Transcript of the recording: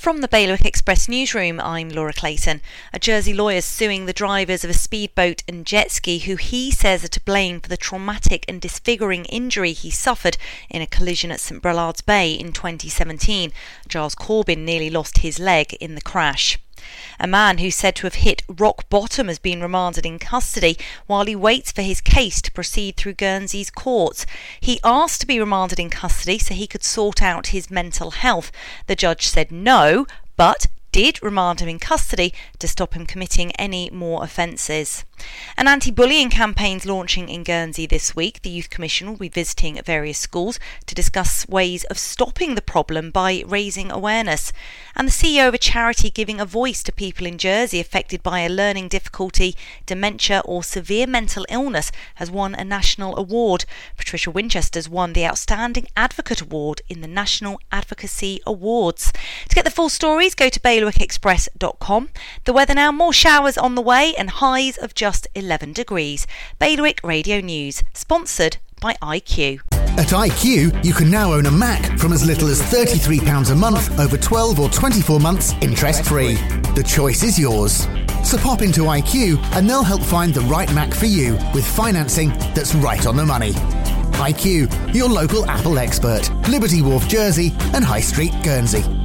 From the Bailiwick Express newsroom, I'm Laura Clayton. A Jersey lawyer is suing the drivers of a speedboat and jet ski who he says are to blame for the traumatic and disfiguring injury he suffered in a collision at St Brelade's Bay in 2017. Giles Corbin nearly lost his leg in the crash. A man who's said to have hit rock bottom has been remanded in custody while he waits for his case to proceed through Guernsey's courts. He asked to be remanded in custody so he could sort out his mental health. The judge said no, but did remand him in custody to stop him committing any more offences. An anti bullying campaign's launching in Guernsey this week. The Youth Commission will be visiting various schools to discuss ways of stopping the problem by raising awareness. And the CEO of a charity giving a voice to people in Jersey affected by a learning difficulty, dementia, or severe mental illness has won a national award. Patricia Winchester's won the Outstanding Advocate Award in the National Advocacy Awards. To get the full stories, go to bailiwickexpress.com. The weather now, more showers on the way and highs of just just 11 degrees. Bailiwick Radio News, sponsored by IQ. At IQ, you can now own a Mac from as little as £33 a month over 12 or 24 months interest free. The choice is yours. So pop into IQ and they'll help find the right Mac for you with financing that's right on the money. IQ, your local Apple expert, Liberty Wharf, Jersey, and High Street, Guernsey.